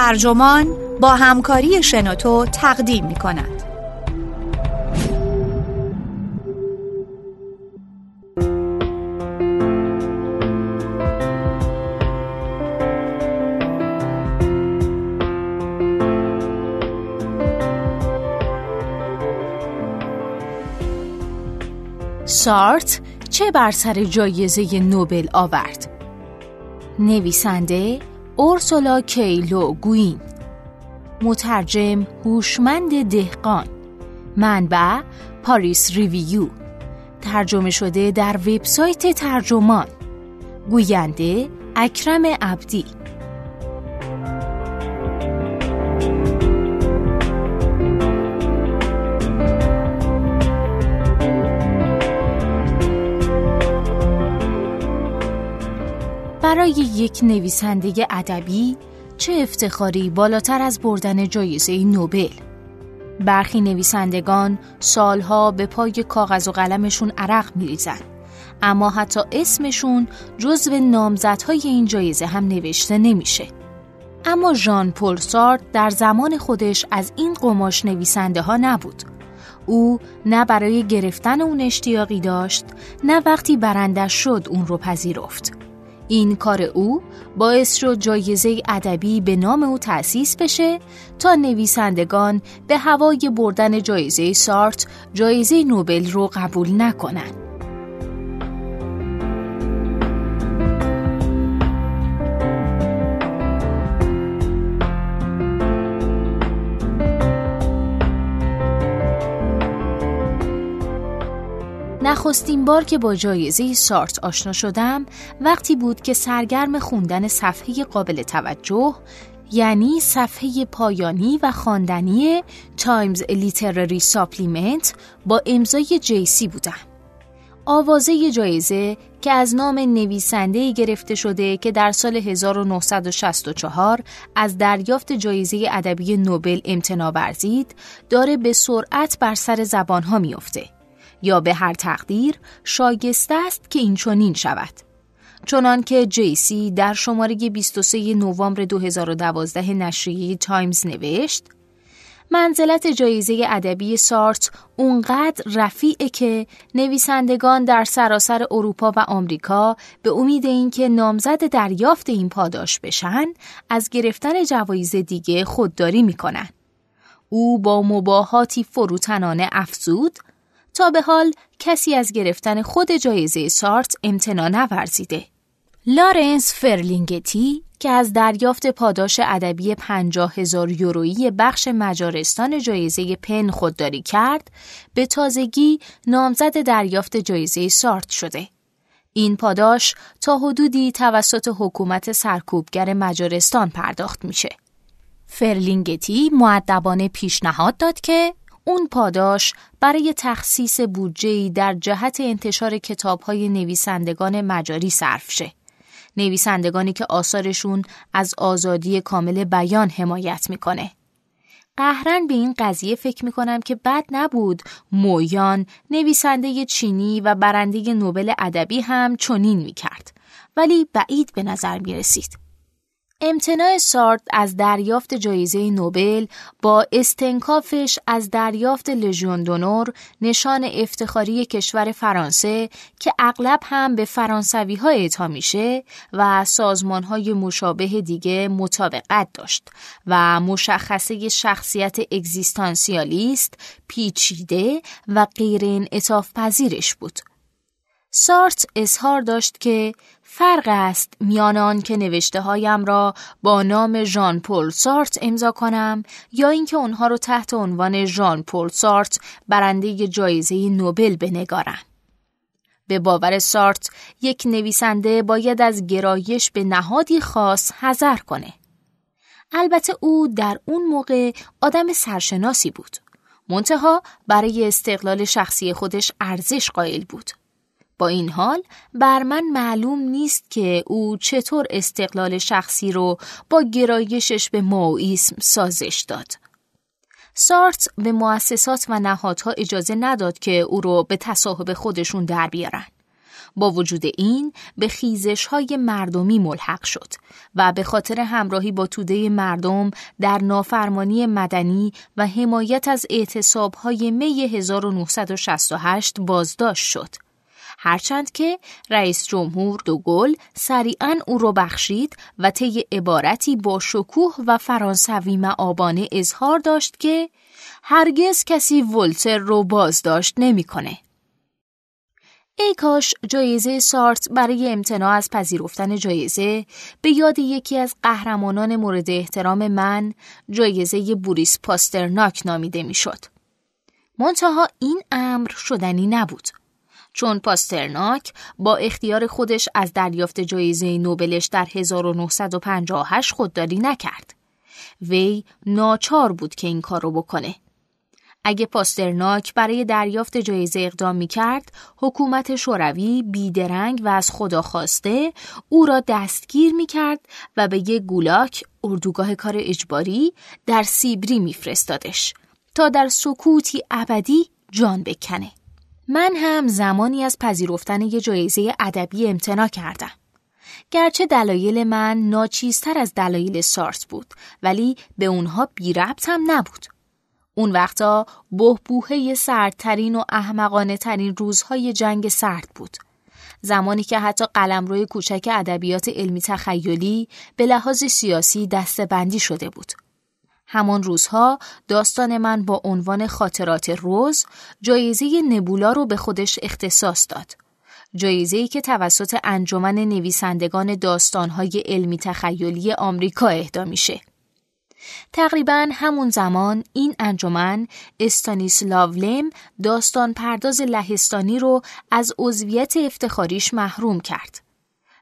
ترجمان با همکاری شنوتو تقدیم می کند. سارت چه بر سر جایزه نوبل آورد؟ نویسنده اورسولا کیلو گوین مترجم هوشمند دهقان منبع پاریس ریویو. ترجمه شده در وبسایت ترجمان گوینده اکرم عبدی. برای یک نویسنده ادبی چه افتخاری بالاتر از بردن جایزه نوبل؟ برخی نویسندگان سالها به پای کاغذ و قلمشون عرق میریزن اما حتی اسمشون جزو نامزدهای این جایزه هم نوشته نمیشه. اما ژان پل سارت در زمان خودش از این قماش نویسنده ها نبود. او نه برای گرفتن اون اشتیاقی داشت نه وقتی برندش شد اون رو پذیرفت. این کار او باعث شد جایزه ادبی به نام او تأسیس بشه تا نویسندگان به هوای بردن جایزه سارت جایزه نوبل رو قبول نکنند. نخستین بار که با جایزه سارتر آشنا شدم وقتی بود که سرگرم خوندن صفحه قابل توجه یعنی صفحه پایانی و خواندنی Times Literary Supplement با امضای J.C. بودم. آوازه جایزه که از نام نویسنده گرفته شده که در سال 1964 از دریافت جایزه ادبی نوبل امتناع ورزید داره به سرعت بر سر زبانها میافته. یا به هر تقدیر شاگسته است که این چنین شود چنان که جیسی در شماره 23 نوامبر 2012 نشریه تایمز نوشت منزلت جایزه ادبی سارت اونقدر رفیعه که نویسندگان در سراسر اروپا و آمریکا به امید اینکه نامزد دریافت این پاداش بشن از گرفتن جوایز دیگه خودداری می‌کنن. او با مباهاتی فروتنانه افزود تا به حال کسی از گرفتن خود جایزه سارت امتنا نورزیده. لارنس فرلینگتی که از دریافت پاداش ادبی پنجاه هزار یورویی بخش مجارستان جایزه پن خودداری کرد به تازگی نامزد دریافت جایزه سارت شده. این پاداش تا حدودی توسط حکومت سرکوبگر مجارستان پرداخت میشه. فرلینگتی معدبانه پیشنهاد داد که اون پاداش برای تخصیص بودجه‌ای در جهت انتشار کتاب‌های نویسندگان مجاری صرف شه. نویسندگانی که آثارشون از آزادی کامل بیان حمایت می‌کنه. قهرن به این قضیه فکر می‌کنم که بد نبود مویان نویسنده چینی و برنده نوبل ادبی هم چنین می‌کرد ولی بعید به نظر می‌رسید. امتناع سارت از دریافت جایزه نوبل با استنکافش از دریافت لژیون دونور نشان افتخاری کشور فرانسه که اغلب هم به فرانسوی ها اعطا میشه و سازمان های مشابه دیگه مطابقت داشت و مشخصه شخصیت اگزیستانسیالیست پیچیده و غیر انعطاف پذیرش بود. سارت اظهار داشت که فرق است میان آن که نوشته هایم را با نام ژان پل سارت امضا کنم یا اینکه آنها را تحت عنوان ژان پل سارت برنده جایزه نوبل بنگارم. به باور سارت یک نویسنده باید از گرایش به نهادی خاص حذر کنه. البته او در اون موقع آدم سرشناسی بود. منتها برای استقلال شخصی خودش ارزش قائل بود. با این حال بر من معلوم نیست که او چطور استقلال شخصی رو با گرایشش به ماویسم سازش داد. سارت به مؤسسات و نهادها اجازه نداد که او رو به تصاحب خودشون در بیارن. با وجود این به خیزش های مردمی ملحق شد و به خاطر همراهی با توده مردم در نافرمانی مدنی و حمایت از اعتصاب های می 1968 بازداشت شد. هرچند که رئیس جمهور دوگل سریعا او را بخشید و طی عبارتی با شکوه و فرانسوی معابانه اظهار داشت که هرگز کسی ولتر رو بازداشت نمی‌کنه. ای کاش جایزه سارت برای امتناع از پذیرفتن جایزه به یاد یکی از قهرمانان مورد احترام من جایزه بوریس پاسترناک نامیده می‌شد. منتها این امر شدنی نبود. چون پاسترناک با اختیار خودش از دریافت جایزه نوبلش در 1958 خودداری نکرد. وی ناچار بود که این کار رو بکنه. اگه پاسترناک برای دریافت جایزه اقدام می کرد، حکومت شوروی بیدرنگ و از خدا خواسته او را دستگیر می کرد و به یک گولاک اردوگاه کار اجباری در سیبری میفرستادش تا در سکوتی ابدی جان بکنه. من هم زمانی از پذیرفتن یه جایزه ادبی امتنا کردم. گرچه دلایل من ناچیزتر از دلایل سارت بود ولی به اونها بی ربط هم نبود. اون وقتا بهبوهه سردترین و احمقانه ترین روزهای جنگ سرد بود. زمانی که حتی قلمروی کوچک ادبیات علمی تخیلی به لحاظ سیاسی دستبندی شده بود. همان روزها داستان من با عنوان خاطرات روز جایزه نبولا رو به خودش اختصاص داد. جایزه‌ای که توسط انجمن نویسندگان داستانهای علمی تخیلی آمریکا اهدا میشه. تقریبا همون زمان این انجمن استانیسلاو لم داستان پرداز لهستانی رو از عضویت افتخاریش محروم کرد.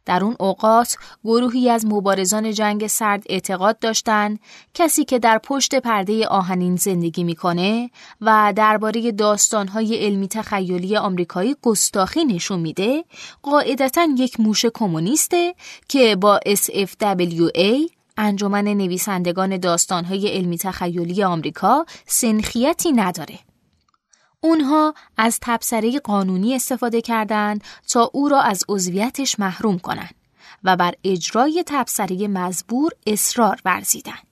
در اون اوقات گروهی از مبارزان جنگ سرد اعتقاد داشتند کسی که در پشت پرده آهنین زندگی می‌کنه و درباره داستانهای علمی تخیلی آمریکایی گستاخی نشون میده قاعدتا یک موش کمونیسته که با SFWA انجمن نویسندگان داستانهای علمی تخیلی آمریکا سنخیتی نداره. اونها از تبصره قانونی استفاده کردند تا او را از عضویتش محروم کنند و بر اجرای تبصره مزبور اصرار ورزیدند.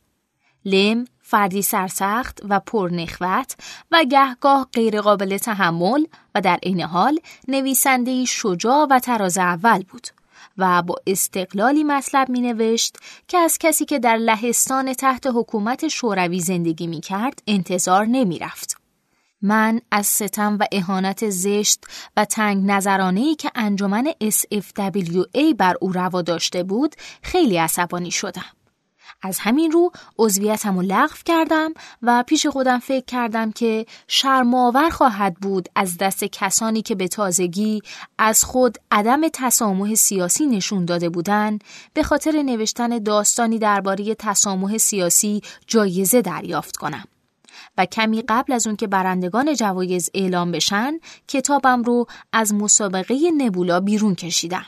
لم فردی سرسخت و پرنخوت و گهگاه غیرقابل تحمل و در عین حال نویسنده شجاع و تراز اول بود. و با استقلالی مطلب می نوشت که از کسی که در لهستان تحت حکومت شوروی زندگی می کرد انتظار نمی رفت. من از ستم و اهانت زشت و تنگ نظرانه که انجمن SFWA بر او روا داشته بود خیلی عصبانی شدم. از همین رو عضویتم رو لغو کردم و پیش خودم فکر کردم که شرماور خواهد بود از دست کسانی که به تازگی از خود عدم تسامح سیاسی نشون داده بودند به خاطر نوشتن داستانی درباره تسامح سیاسی جایزه دریافت کنم. و کمی قبل از اون که برندگان جوایز اعلام بشن کتابم رو از مسابقه نبولا بیرون کشیدم.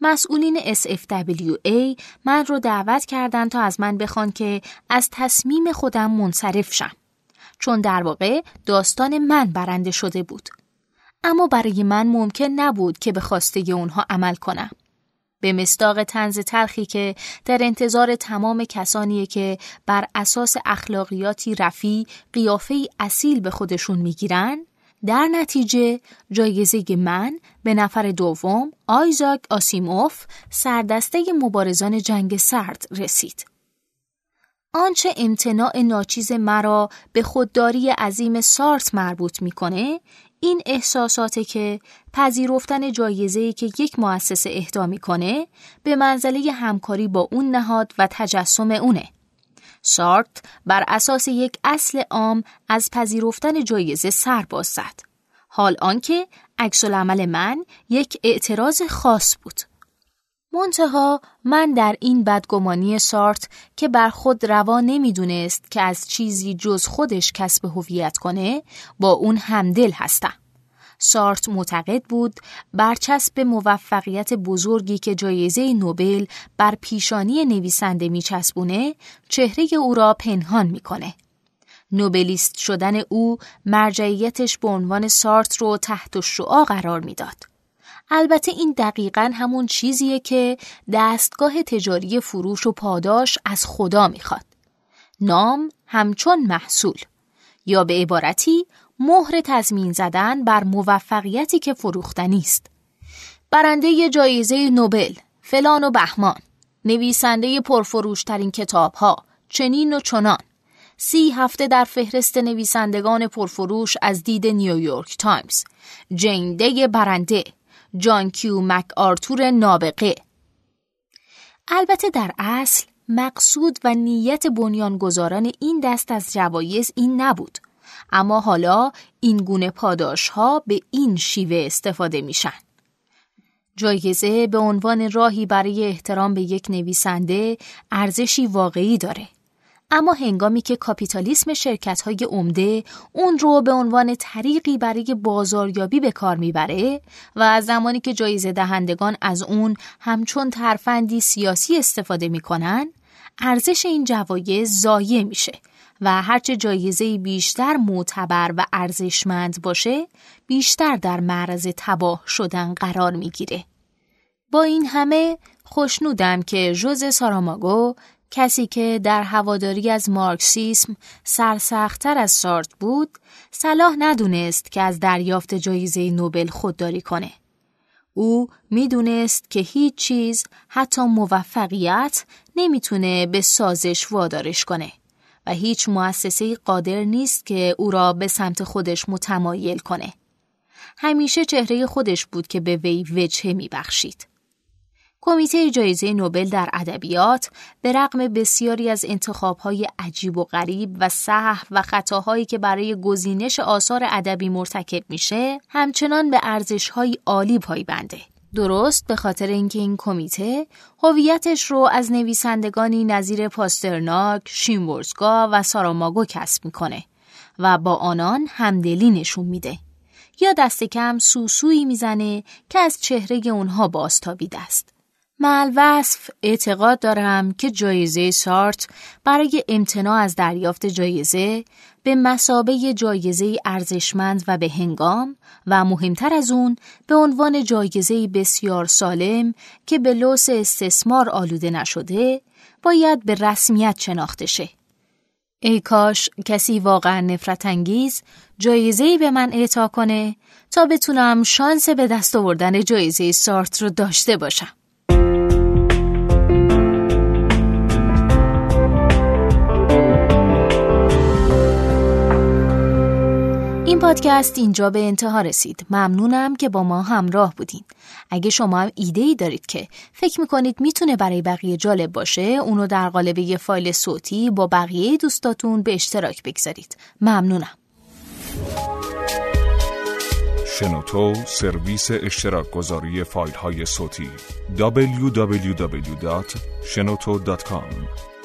مسئولین SFWA من رو دعوت کردند تا از من بخوان که از تصمیم خودم منصرف شم. چون در واقع داستان من برنده شده بود. اما برای من ممکن نبود که به خواسته اونها عمل کنم. به مستاق تنز تلخی که در انتظار تمام کسانی که بر اساس اخلاقیاتی رفی قیافه اصیل به خودشون می‌گیرن در نتیجه جایزه من به نفر دوم آیزاک آسیموف سردسته مبارزان جنگ سرد رسید. آنچه امتناع ناچیز مرا به خودداری عظیم سارت مربوط می‌کنه این احساساته که پذیرفتن جایزه‌ای که یک مؤسسه اهدا می‌کنه به منزله همکاری با اون نهاد و تجسم اونه. سارت بر اساس یک اصل عام از پذیرفتن جایزه سر باز زد. حال آنکه عکس عمل من یک اعتراض خاص بود. منتها من در این بدگمانی سارت که بر خود روا نمی‌دونست که از چیزی جز خودش کسب هویت کنه با اون همدل هستم. سارت معتقد بود برچسب موفقیت بزرگی که جایزه نوبل بر پیشانی نویسنده میچسبونه چهره او را پنهان می‌کنه. نوبلیست شدن او مرجعیتش به عنوان سارت رو تحت شعا قرار می‌داد. البته این دقیقا همون چیزیه که دستگاه تجاری فروش و پاداش از خدا می‌خواد. نام همچون محصول. یا به عبارتی مهر تضمین زدن بر موفقیتی که فروختنی است. برنده جایزه نوبل فلان و بهمان. نویسنده پرفروشترین کتاب ها چنین و چنان. سی هفته در فهرست نویسندگان پرفروش از دید نیویورک تایمز. جینده برنده. جان کیو مک آرتور نابغه. البته در اصل مقصود و نیت بنیانگذاران این دست از جوایز این نبود. اما حالا این گونه پاداش ها به این شیوه استفاده میشن. جایزه به عنوان راهی برای احترام به یک نویسنده ارزشی واقعی داره. اما هنگامی که کاپیتالیسم شرکت های عمده اون رو به عنوان طریقی برای بازاریابی به کار می‌بره و از زمانی که جایزه دهندگان از اون همچون ترفندی سیاسی استفاده می‌کنن ارزش این جوایز ضایع میشه و هرچه جایزه بیشتر معتبر و ارزشمند باشه بیشتر در معرض تباه شدن قرار می‌گیره. با این همه خوشنودم که جوز ساراماگو کسی که در هواداری از مارکسیسم سرسختتر از سارت بود صلاح ندونست که از دریافت جایزه نوبل خودداری کنه. او می‌دونست که هیچ چیز حتی موفقیت نمی‌تونه به سازش وادارش کنه و هیچ مؤسسه قادر نیست که او را به سمت خودش متمایل کنه. همیشه چهره خودش بود که به وی وجهه میبخشید. کمیته جایزه نوبل در ادبیات به رغم بسیاری از انتخابهای عجیب و غریب و صحو و خطاهایی که برای گزینش آثار ادبی مرتکب میشه همچنان به ارزشهای عالی پایبنده درست به خاطر اینکه این کمیته هویتش رو از نویسندگانی نظیر پاسترناک، شیمورزگا و ساراماگو کسب می‌کنه و با آنان همدلی نشون میده یا دست کم سوسویی می‌زنه که از چهره اونها بازتابیده است. مل وصف اعتقاد دارم که جایزه سارت برای امتناع از دریافت جایزه به مسابه جایزه ارزشمند و به هنگام و مهمتر از اون به عنوان جایزه بسیار سالم که به لوس استثمار آلوده نشده باید به رسمیت شناخته شه. ای کاش کسی واقعا نفرت انگیز جایزه‌ای به من اعطا کنه تا بتونم شانس به دست آوردن جایزه سارت رو داشته باشم. این پادکست اینجا به انتها رسید. ممنونم که با ما همراه بودین. اگه شما هم ایده ای دارید که فکر می‌کنید می‌تونه برای بقیه جالب باشه اونو در قالب یه فایل صوتی با بقیه دوستاتون به اشتراک بگذارید. ممنونم. شنوتو سرویس اشتراک گذاری فایل های صوتی www.shenoto.com